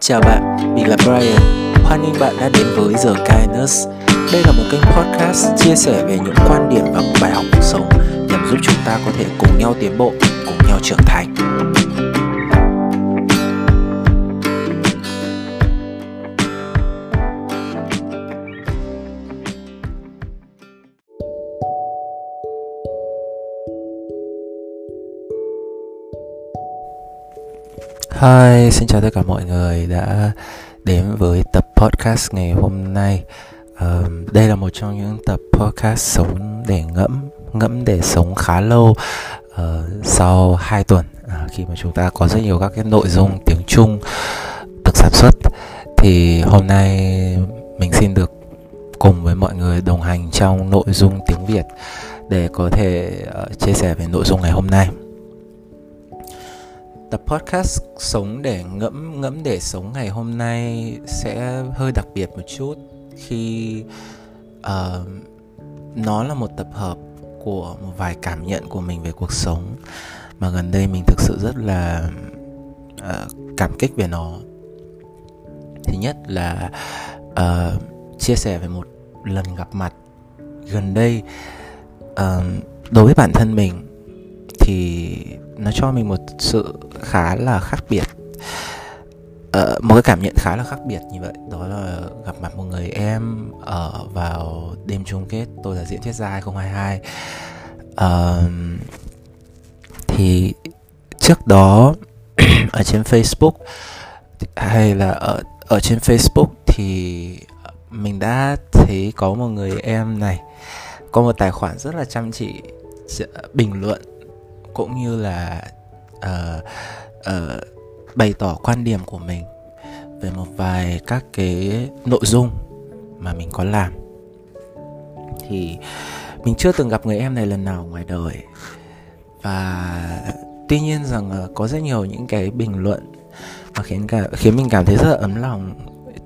Chào bạn, mình là Brian. Hoan nghênh bạn đã đến với The Kindness. Đây là một kênh podcast chia sẻ về những quan điểm và bài học cuộc sống nhằm giúp chúng ta có thể cùng nhau tiến bộ, cùng nhau trưởng thành. Hi, xin chào tất cả mọi người đã đến với tập podcast ngày hôm nay. Uh, đây là một trong những tập podcast sống để ngẫm, ngẫm để sống khá lâu uh, sau 2 tuần uh, khi mà chúng ta có rất nhiều các cái nội dung tiếng Trung được sản xuất. Thì hôm nay mình xin được cùng với mọi người đồng hành trong nội dung tiếng Việt để có thể uh, chia sẻ về nội dung ngày hôm nay tập podcast sống để ngẫm ngẫm để sống ngày hôm nay sẽ hơi đặc biệt một chút khi uh, nó là một tập hợp của một vài cảm nhận của mình về cuộc sống. Mà gần đây mình thực sự rất là uh, cảm kích về nó. Thứ nhất là uh, chia sẻ về một lần gặp mặt gần đây. Uh, đối với bản thân mình thì nó cho mình một sự khá là khác biệt. Uh, một cái cảm nhận khá là khác biệt như vậy đó là gặp mặt một người em ở vào đêm chung kết tôi là diễn thuyết gia 2022 uh, thì trước đó ở trên Facebook hay là ở ở trên Facebook thì mình đã thấy có một người em này có một tài khoản rất là chăm chỉ bình luận cũng như là uh, uh, bày tỏ quan điểm của mình về một vài các cái nội dung mà mình có làm. Thì mình chưa từng gặp người em này lần nào ngoài đời. Và tuy nhiên rằng có rất nhiều những cái bình luận mà khiến cả khiến mình cảm thấy rất là ấm lòng.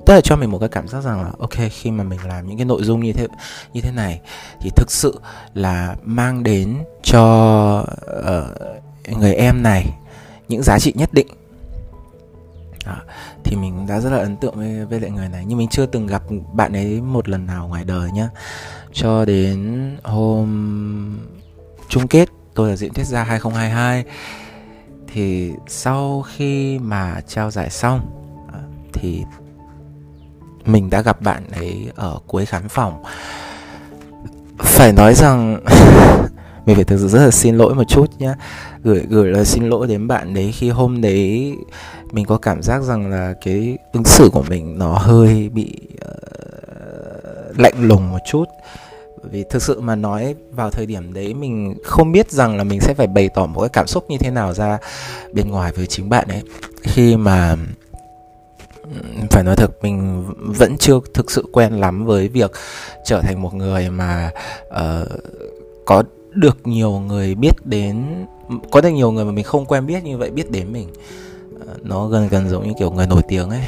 Tức là cho mình một cái cảm giác rằng là ok khi mà mình làm những cái nội dung như thế như thế này thì thực sự là mang đến cho uh, người em này những giá trị nhất định. Đó. thì mình đã rất là ấn tượng với, với lại người này. Nhưng mình chưa từng gặp bạn ấy một lần nào ngoài đời nhá. Cho đến hôm chung kết tôi là diễn thuyết gia 2022 thì sau khi mà trao giải xong à, thì mình đã gặp bạn ấy ở cuối khán phòng. Phải nói rằng mình phải thực sự rất là xin lỗi một chút nhá. Gửi gửi lời xin lỗi đến bạn đấy khi hôm đấy mình có cảm giác rằng là cái ứng xử của mình nó hơi bị uh, lạnh lùng một chút. Vì thực sự mà nói vào thời điểm đấy mình không biết rằng là mình sẽ phải bày tỏ một cái cảm xúc như thế nào ra bên ngoài với chính bạn ấy. Khi mà phải nói thật mình vẫn chưa thực sự quen lắm với việc trở thành một người mà uh, có được nhiều người biết đến có được nhiều người mà mình không quen biết như vậy biết đến mình. Ờ, nó gần gần giống như kiểu người nổi tiếng ấy.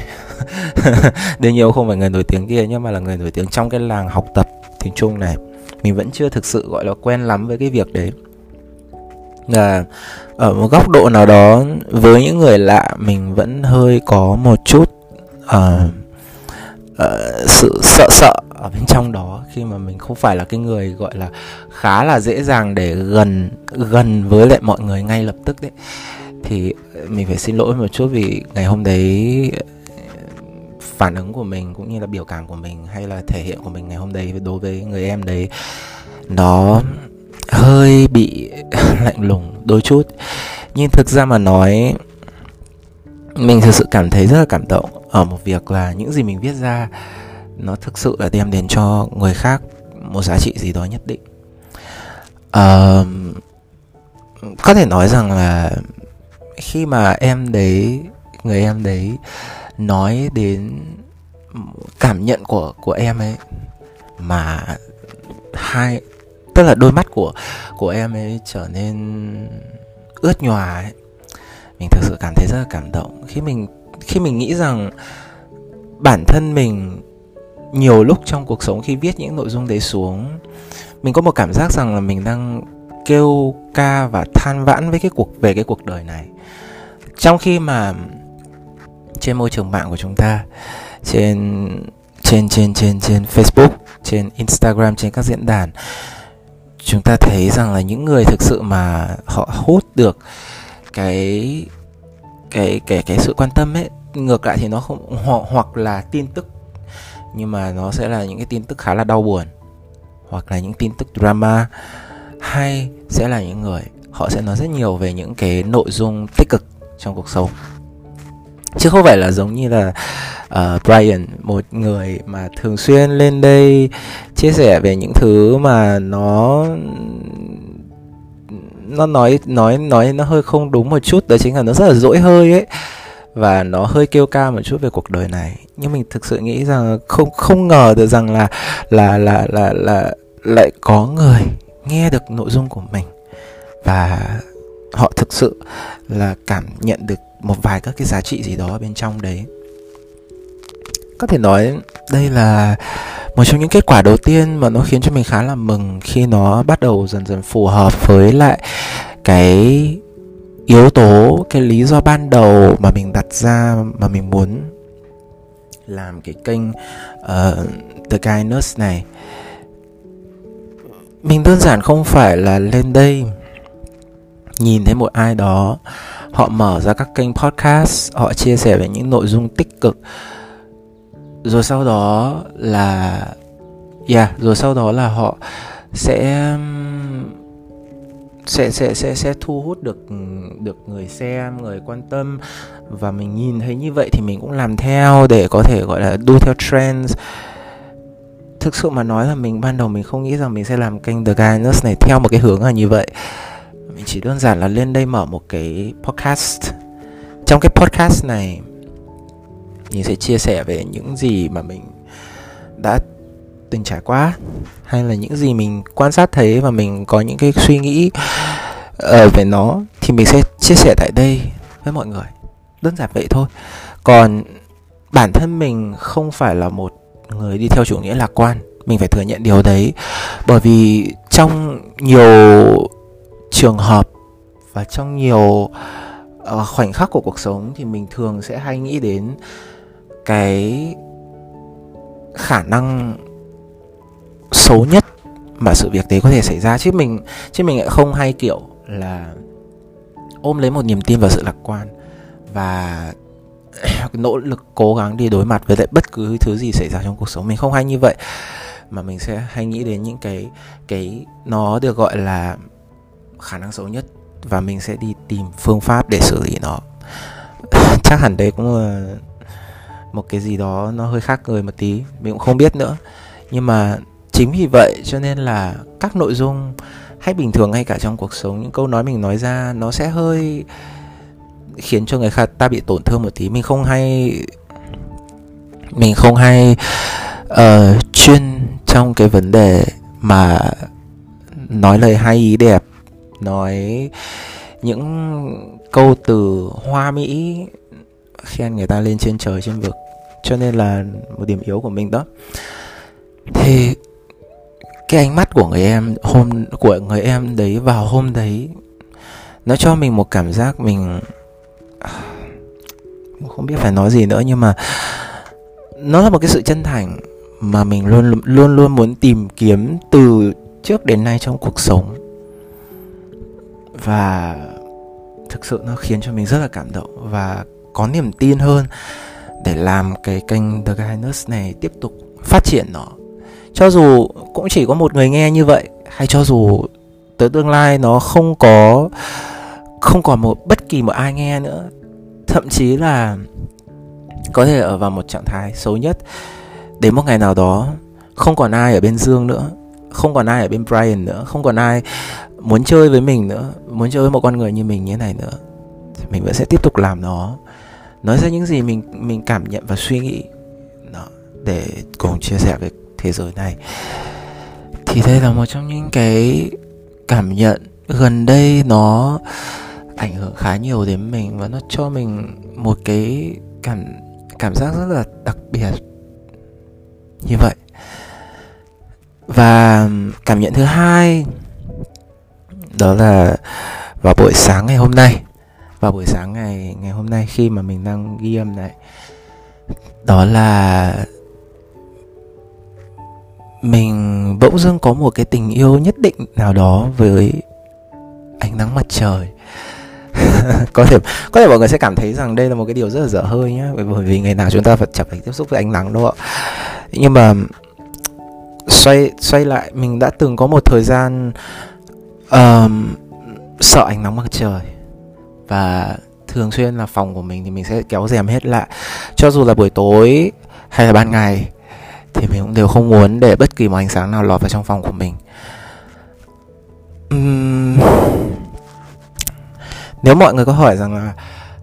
Đương nhiên không phải người nổi tiếng kia nhưng mà là người nổi tiếng trong cái làng học tập tiếng trung này. Mình vẫn chưa thực sự gọi là quen lắm với cái việc đấy. Là ở một góc độ nào đó với những người lạ mình vẫn hơi có một chút uh, uh, sự sợ sợ ở bên trong đó, khi mà mình không phải là cái người, gọi là, khá là dễ dàng để gần gần với lại mọi người ngay lập tức đấy, thì mình phải xin lỗi một chút vì ngày hôm đấy ờ, phản ứng của mình cũng như là biểu cảm của mình hay là thể hiện của mình ngày hôm đấy đối với người em đấy, nó hơi bị lạnh lùng đôi chút. Nhưng thực ra mà nói, mình thực sự cảm thấy rất là cảm động ở một việc là những gì mình viết ra nó thực sự là đem đến cho người khác một giá trị gì đó nhất định. Uh, có thể nói rằng là khi mà em đấy người em đấy nói đến cảm nhận của của em ấy mà hai tức là đôi mắt của của em ấy trở nên ướt nhòa ấy mình thực sự cảm thấy rất là cảm động. Khi mình khi mình nghĩ rằng bản thân mình nhiều lúc trong cuộc sống khi viết những nội dung đấy xuống mình có một cảm giác rằng là mình đang kêu ca và than vãn với cái cuộc về cái cuộc đời này. Trong khi mà trên môi trường mạng của chúng ta trên trên trên trên trên Facebook, trên Instagram, trên các diễn đàn chúng ta thấy rằng là những người thực sự mà họ hút được cái cái cái cái sự quan tâm ấy ngược lại thì nó không ho, hoặc là tin tức nhưng mà nó sẽ là những cái tin tức khá là đau buồn. Hoặc là những tin tức drama. Hay sẽ là những người họ sẽ nói rất nhiều về những cái nội dung tích cực trong cuộc sống. Chứ không phải là giống như là uh, Brian một người mà thường xuyên lên đây chia sẻ về những thứ mà nó nó nói nói nói nó hơi không đúng một chút. Đó chính là nó rất là dỗi hơi ấy và nó hơi kêu ca một chút về cuộc đời này. Nhưng mình thực sự nghĩ rằng không không ngờ được rằng là là là là là lại có người nghe được nội dung của mình. Và họ thực sự là cảm nhận được một vài các cái giá trị gì đó bên trong đấy. Có thể nói đây là một trong những kết quả đầu tiên mà nó khiến cho mình khá là mừng khi nó bắt đầu dần dần phù hợp với lại cái yếu tố cái lý do ban đầu mà mình đặt ra mà mình muốn làm cái kênh uh, The Guy Nurse này mình đơn giản không phải là lên đây nhìn thấy một ai đó họ mở ra các kênh podcast họ chia sẻ về những nội dung tích cực. Rồi sau đó là yeah rồi sau đó là họ sẽ sẽ sẽ sẽ sẽ thu hút được được người xem, người quan tâm. Và mình nhìn thấy như vậy thì mình cũng làm theo để có thể, gọi là, đu theo trends. Thực sự mà nói là mình, ban đầu mình không nghĩ rằng mình sẽ làm kênh The Guyness này theo một cái hướng là như vậy. Mình chỉ đơn giản là lên đây mở một cái podcast. Trong cái podcast này, mình sẽ chia sẻ về những gì mà mình đã từng trải qua? Hay là những gì mình quan sát thấy và mình có những cái suy nghĩ uh, về nó thì mình sẽ chia sẻ tại đây với mọi người. Đơn giản vậy thôi. Còn bản thân mình không phải là một người đi theo chủ nghĩa lạc quan mình phải thừa nhận điều đấy. Bởi vì trong nhiều trường hợp và trong nhiều uh, khoảnh khắc của cuộc sống thì mình thường sẽ hay nghĩ đến cái khả năng xấu nhất mà sự việc đấy có thể xảy ra. Chứ mình chứ mình lại không hay kiểu là ôm lấy một niềm tin vào sự lạc quan và nỗ lực cố gắng đi đối mặt với lại bất cứ thứ gì xảy ra trong cuộc sống. Mình không hay như vậy, mà mình sẽ hay nghĩ đến những cái cái nó được gọi là khả năng xấu nhất và mình sẽ đi tìm phương pháp để xử lý nó. Chắc hẳn đấy cũng là một cái gì đó nó hơi khác người một tí, mình cũng không biết nữa. Nhưng mà chính vì vậy cho nên là các nội dung hay bình thường hay cả trong cuộc sống những câu nói mình nói ra nó sẽ hơi khiến cho người khác ta bị tổn thương một tí. Mình không hay mình không hay uh, chuyên trong cái vấn đề mà nói lời hay ý đẹp nói những câu từ hoa mỹ khen người ta lên trên trời trên vực. Cho nên là một điểm yếu của mình đó. Thì cái ánh mắt của người em hôm, của người em đấy vào hôm đấy, nó cho mình một cảm giác mình, không biết phải nói gì nữa nhưng mà nó là một cái sự chân thành mà mình luôn luôn luôn muốn tìm kiếm từ trước đến nay trong cuộc sống. Và thực sự nó khiến cho mình rất là cảm động và có niềm tin hơn để làm cái kênh The Guyness này tiếp tục phát triển nó cho dù cũng chỉ có một người nghe như vậy hay cho dù tới tương lai nó không có không còn một bất kỳ một ai nghe nữa thậm chí là có thể ở vào một trạng thái xấu nhất. Đến một ngày nào đó không còn ai ở bên dương nữa không còn ai ở bên brian nữa không còn ai muốn chơi với mình nữa muốn chơi với một con người như mình như thế này nữa mình vẫn sẽ tiếp tục làm nó. Nói ra những gì mình mình cảm nhận và suy nghĩ đó, để cùng chia sẻ với thế giới này. Thì đây là một trong những cái cảm nhận gần đây nó ảnh hưởng khá nhiều đến mình và nó cho mình một cái cảm cảm giác rất là đặc biệt như vậy. Và cảm nhận thứ hai, đó là vào buổi sáng ngày hôm nay. Vào buổi sáng ngày ngày hôm nay khi mà mình đang ghi âm này, đó là mình bỗng dưng có một cái tình yêu nhất định nào đó với ánh nắng mặt trời. Có thể có thể mọi người sẽ cảm thấy rằng đây là một cái điều rất là dở hơi nhá bởi vì ngày nào chúng ta phải chẳng phải tiếp xúc với ánh nắng đâu ạ. Nhưng mà xoay xoay lại mình đã từng có một thời gian um, sợ ánh nắng mặt trời. Và thường xuyên là phòng của mình thì mình sẽ kéo rèm hết lại. Cho dù là buổi tối hay là ban ngày thì mình cũng đều không muốn để bất kỳ một ánh sáng nào lọt vào trong phòng của mình. Uhm, nếu mọi người có hỏi rằng là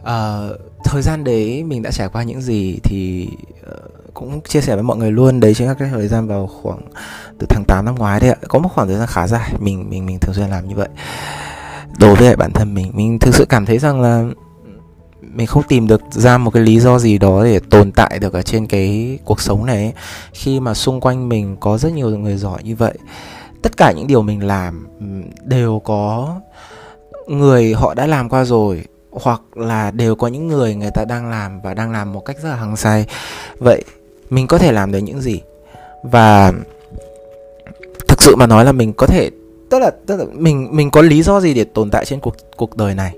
uh, thời gian đấy mình đã trải qua những gì thì uh, cũng chia sẻ với mọi người luôn đấy chính là cái thời gian vào khoảng từ tháng 8 năm ngoái đấy ạ. Có một khoảng thời gian khá dài mình mình mình thường xuyên làm như vậy. Đối với bản thân mình mình thực sự cảm thấy rằng là mình không tìm được ra một cái lý do gì đó để tồn tại được ở trên cái cuộc sống này ấy. khi mà xung quanh mình có rất nhiều người giỏi như vậy, tất cả những điều mình làm đều có người họ đã làm qua rồi, hoặc là đều có những người người ta đang làm và đang làm một cách rất là hăng say. Vậy mình có thể làm được những gì? Và thực sự mà nói là mình có thể, tức là tức là mình mình có lý do gì để tồn tại trên cuộc cuộc đời này?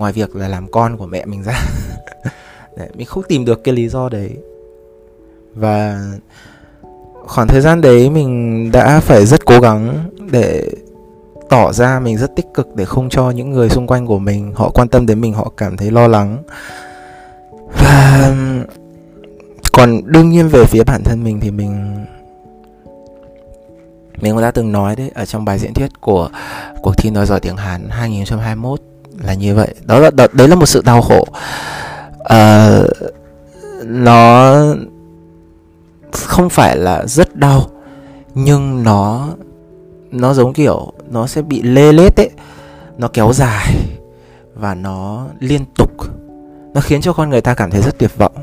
Ngoài việc là làm con của mẹ mình ra. Đấy, mình không tìm được cái lý do đấy. Và khoảng thời gian đấy mình đã phải rất cố gắng để tỏ ra mình rất tích cực để không cho những người xung quanh của mình họ quan tâm đến mình họ cảm thấy lo lắng. Và còn đương nhiên về phía bản thân mình thì mình mình cũng đã từng nói đấy ở trong bài diễn thuyết của cuộc thi nói giỏi tiếng Hàn 2021 là như vậy. Đó là đó, đấy là một sự đau khổ. Uh, nó không phải là rất đau nhưng nó nó giống kiểu nó sẽ bị lê lết ấy. Nó kéo dài và nó liên tục. Nó khiến cho con người ta cảm thấy rất tuyệt vọng.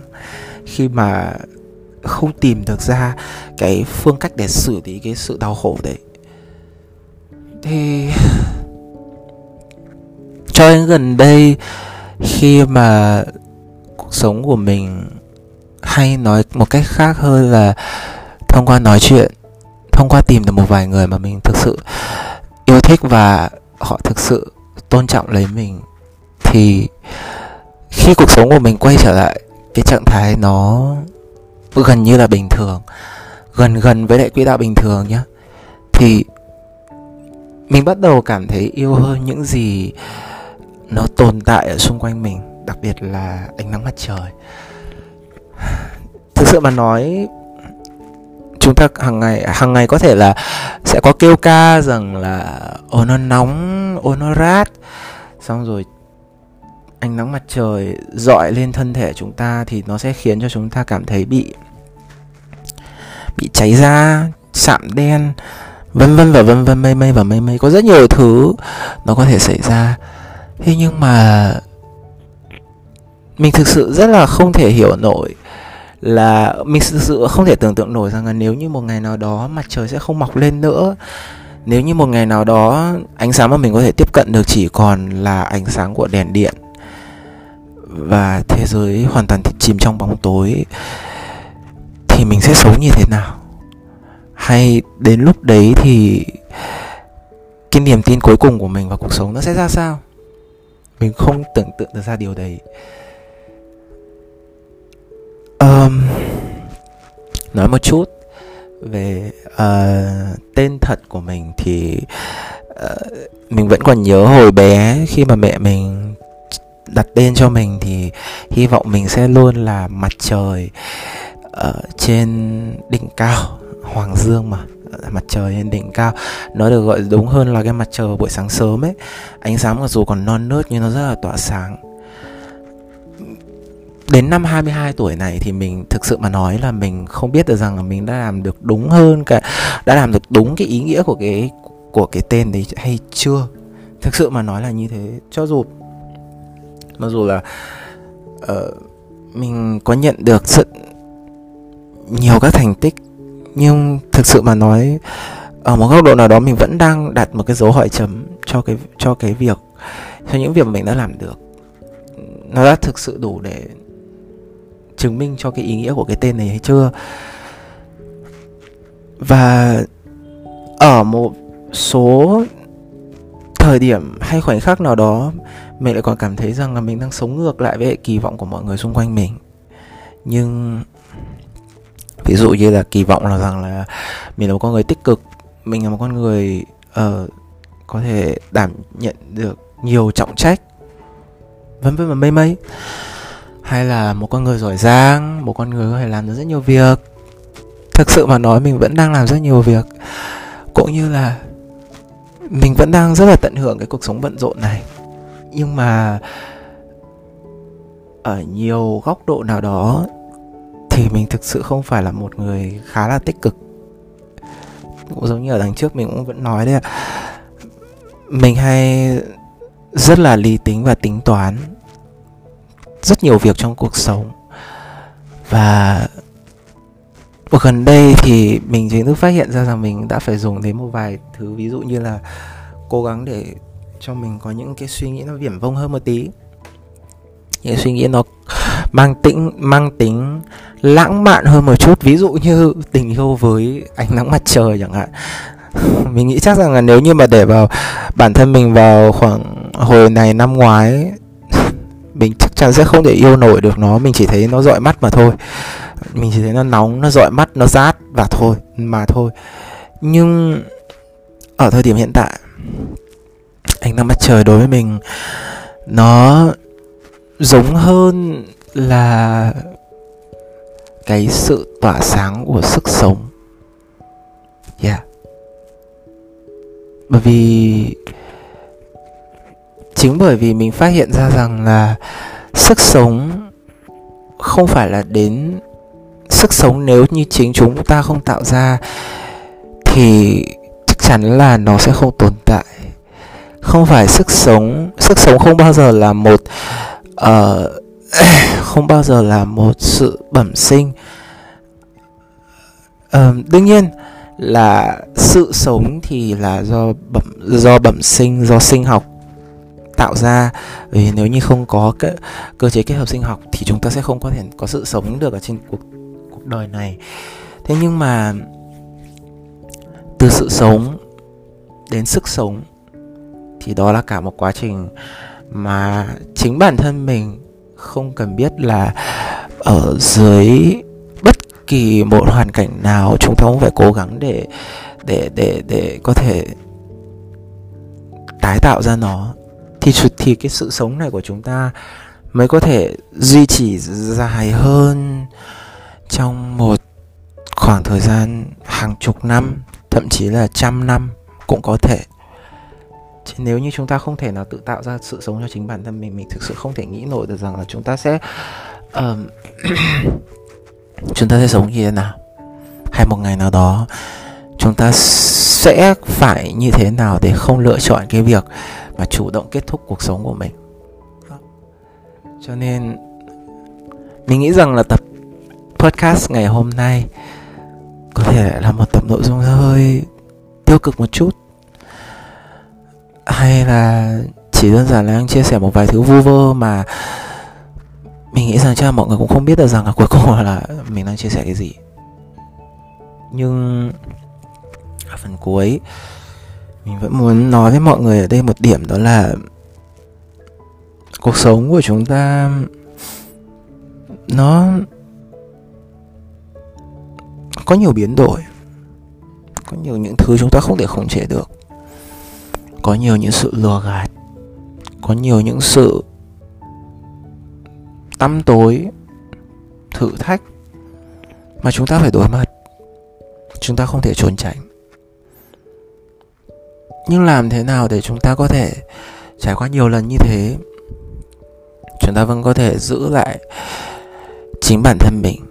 Khi mà không tìm được ra cái phương cách để xử lý cái sự đau khổ đấy. Thì cho đến gần đây khi mà cuộc sống của mình hay nói một cách khác hơn là thông qua nói chuyện, thông qua tìm được một vài người mà mình thực sự yêu thích và họ thực sự tôn trọng lấy mình, thì khi cuộc sống của mình quay trở lại, cái trạng thái nó gần như là bình thường, gần gần với lại quỹ đạo bình thường nhá, thì mình bắt đầu cảm thấy yêu hơn những gì nó tồn tại ở xung quanh mình, đặc biệt là ánh nắng mặt trời. Thực sự mà nói, chúng ta hàng ngày hàng ngày có thể là sẽ có kêu ca rằng là ô nó nóng ô nó rát. Xong rồi, ánh nắng mặt trời dọi lên thân thể chúng ta thì nó sẽ khiến cho chúng ta cảm thấy bị bị cháy da, sạm đen, vân vân và vân vân, mây mây và mây mây. Có rất nhiều thứ nó có thể xảy ra thế nhưng mà mình thực sự rất là không thể hiểu nổi là mình thực sự không thể tưởng tượng nổi rằng là nếu như một ngày nào đó mặt trời sẽ không mọc lên nữa, nếu như một ngày nào đó ánh sáng mà mình có thể tiếp cận được chỉ còn là ánh sáng của đèn điện và thế giới hoàn toàn chìm trong bóng tối, thì mình sẽ sống như thế nào? Hay đến lúc đấy thì cái niềm tin cuối cùng của mình vào cuộc sống nó sẽ ra sao? Mình không tưởng tượng được ra điều đấy. Um, nói một chút về uh, tên thật của mình thì uh, mình vẫn còn nhớ hồi bé khi mà mẹ mình đặt tên cho mình thì hy vọng mình sẽ luôn là mặt trời ở trên đỉnh cao hoàng dương mà mặt trời trên đỉnh cao. Nó được gọi đúng hơn là cái mặt trời vào buổi sáng sớm ấy. Ánh sáng mặc dù còn non nớt nhưng nó rất là tỏa sáng. Đến năm 22 tuổi này thì mình thực sự mà nói là mình không biết được rằng là mình đã làm được đúng hơn cả đã làm được đúng cái ý nghĩa của cái của cái tên đấy hay chưa? Thực sự mà nói là như thế. Cho dù mặc dù là uh, mình có nhận được sự nhiều các thành tích nhưng thực sự mà nói, ở một góc độ nào đó mình vẫn đang đặt một cái dấu hỏi chấm cho cái cho cái việc, cho những việc mà mình đã làm được. Nó đã thực sự đủ để chứng minh cho cái ý nghĩa của cái tên này hay chưa? Và ở một số thời điểm hay khoảnh khắc nào đó, mình lại còn cảm thấy rằng là mình đang sống ngược lại với kỳ vọng của mọi người xung quanh mình. Nhưng ví dụ như là kỳ vọng là rằng là mình là một con người tích cực mình là một con người uh, có thể đảm nhận được nhiều trọng trách vân vân và mây mây. Hay là một con người giỏi giang một con người có thể làm được rất nhiều việc. Thực sự mà nói mình vẫn đang làm rất nhiều việc. Cũng như là mình vẫn đang rất là tận hưởng cái cuộc sống bận rộn này. Nhưng mà ở nhiều góc độ nào đó thì mình thực sự không phải là một người khá là tích cực. Cũng giống như ở đằng trước mình cũng vẫn nói đấy mình hay rất là lý tính và tính toán rất nhiều việc trong cuộc sống. Và gần đây thì mình chính thức phát hiện ra rằng mình đã phải dùng đến một vài thứ, ví dụ như là cố gắng để cho mình có những cái suy nghĩ nó viển vông hơn một tí. Những suy nghĩ nó mang tính mang tính lãng mạn hơn một chút. Ví dụ như tình yêu với ánh nắng mặt trời chẳng hạn. Mình nghĩ chắc rằng là nếu như mà để vào bản thân mình vào khoảng hồi này năm ngoái, mình chắc chắn sẽ không thể yêu nổi được nó. Mình chỉ thấy nó dọi mắt mà thôi. Mình chỉ thấy nó nóng, nó dọi mắt, nó rát và thôi, mà thôi. Nhưng ở thời điểm hiện tại, ánh nắng mặt trời đối với mình nó giống hơn là cái sự tỏa sáng của sức sống. Yeah. Bởi vì chính bởi vì mình phát hiện ra rằng là sức sống không phải là đến sức sống nếu như chính chúng ta không tạo ra thì chắc chắn là nó sẽ không tồn tại. Không phải sức sống sức sống không bao giờ là một uh, không bao giờ là một sự bẩm sinh. À, đương nhiên là sự sống thì là do bẩm do bẩm sinh do sinh học tạo ra. Vì nếu như không có cái cơ chế kết hợp sinh học thì chúng ta sẽ không có thể có sự sống được ở trên cuộc cuộc đời này. Thế nhưng mà từ sự sống đến sức sống thì đó là cả một quá trình mà chính bản thân mình không cần biết là ở dưới bất kỳ một hoàn cảnh nào, chúng ta cũng phải cố gắng để để để để có thể tái tạo ra nó. Thì thì cái sự sống này của chúng ta mới có thể duy trì dài hơn trong một khoảng thời gian hàng chục năm, thậm chí là trăm năm cũng có thể. Chứ nếu như chúng ta không thể nào tự tạo ra sự sống cho chính bản thân mình mình thực sự không thể nghĩ nổi được rằng là chúng ta sẽ uh, chúng ta sẽ sống như thế nào. Hay một ngày nào đó chúng ta sẽ phải như thế nào để không lựa chọn cái việc mà chủ động kết thúc cuộc sống của mình? Cho nên mình nghĩ rằng là tập podcast ngày hôm nay có thể là một tập nội dung hơi tiêu cực một chút hay là chỉ đơn giản là đang chia sẻ một vài thứ vu vơ mà mình nghĩ rằng chắc là mọi người cũng không biết được rằng là cuối cùng là mình đang chia sẻ cái gì. Nhưng ở phần cuối, mình vẫn muốn nói với mọi người ở đây một điểm đó là cuộc sống của chúng ta, nó có nhiều biến đổi. Có nhiều những thứ chúng ta không thể khống chế được có nhiều những sự lừa gạt, có nhiều những sự tăm tối, thử thách mà chúng ta phải đối mặt. Chúng ta không thể trốn tránh. Nhưng làm thế nào để chúng ta có thể trải qua nhiều lần như thế? Chúng ta vẫn có thể giữ lại chính bản thân mình.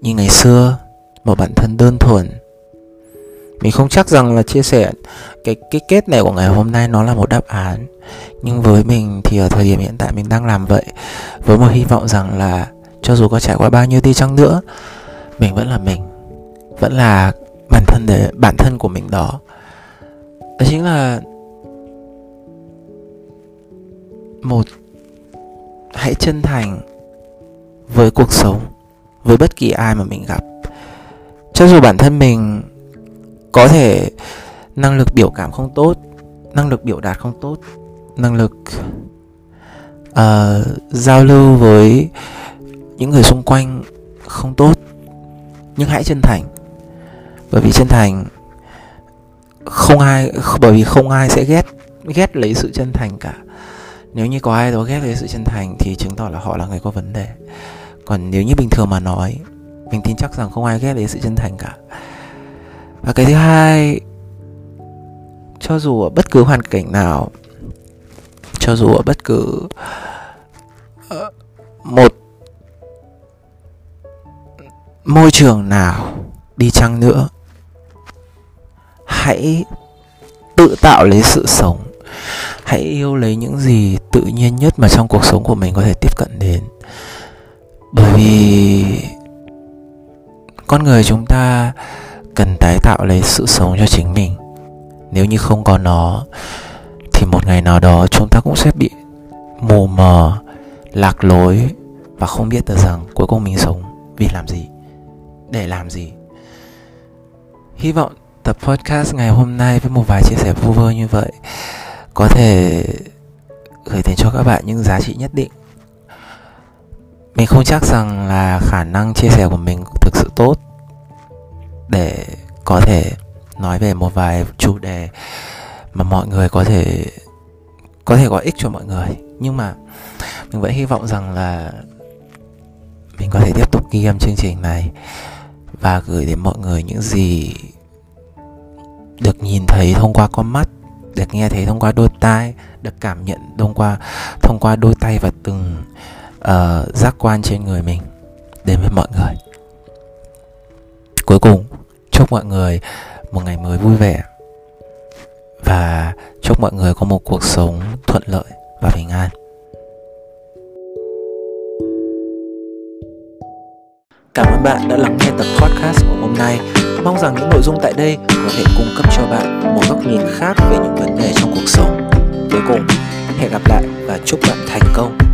Như ngày xưa, một bản thân đơn thuần mình không chắc rằng là chia sẻ cái cái kết này của ngày hôm nay nó là một đáp án. Nhưng với mình thì ở thời điểm hiện tại mình đang làm vậy, với một hy vọng rằng là cho dù có trải qua bao nhiêu đi chăng nữa, mình vẫn là mình, vẫn là bản thân để, bản thân của mình đó. Đó chính là một, hãy chân thành với cuộc sống, với bất kỳ ai mà mình gặp. Cho dù bản thân mình có thể năng lực biểu cảm không tốt năng lực biểu đạt không tốt năng lực uh, giao lưu với những người xung quanh không tốt. Nhưng hãy chân thành bởi vì chân thành không ai bởi vì không ai sẽ ghét ghét lấy sự chân thành cả. Nếu như có ai đó ghét lấy sự chân thành thì chứng tỏ là họ là người có vấn đề. Còn nếu như bình thường mà nói mình tin chắc rằng không ai ghét lấy sự chân thành cả và cái thứ hai, cho dù ở bất cứ hoàn cảnh nào, cho dù ở bất cứ ờ, một môi trường nào đi chăng nữa, hãy tự tạo lấy sự sống. Hãy yêu lấy những gì tự nhiên nhất mà trong cuộc sống của mình có thể tiếp cận đến. Bởi vì con người chúng ta cần tái tạo lấy sự sống cho chính mình. Nếu như không có nó, thì một ngày nào đó chúng ta cũng sẽ bị mù mờ, lạc lối và không biết được rằng cuối cùng mình sống vì làm gì, để làm gì. Hy vọng tập podcast ngày hôm nay với một vài chia sẻ vu vơ như vậy có thể gửi đến cho các bạn những giá trị nhất định. Mình không chắc rằng là khả năng chia sẻ của mình thực sự tốt để có thể nói về một vài chủ đề mà mọi người có thể có thể có ích cho mọi người. Nhưng mà mình vẫn hy vọng rằng là mình có thể tiếp tục ghi âm chương trình này và gửi đến mọi người những gì được nhìn thấy thông qua con mắt được nghe thấy thông qua đôi tai được cảm nhận thông qua thông qua đôi tay và từng uh, giác quan trên người mình. Đến với mọi người. Cuối cùng chúc mọi người một ngày mới vui vẻ và chúc mọi người có một cuộc sống thuận lợi và bình an Cảm ơn bạn đã lắng nghe tập podcast của hôm nay. Mong rằng những nội dung tại đây có thể cung cấp cho bạn một góc nhìn khác về những vấn đề trong cuộc sống. Cuối cùng, hẹn gặp lại và chúc bạn thành công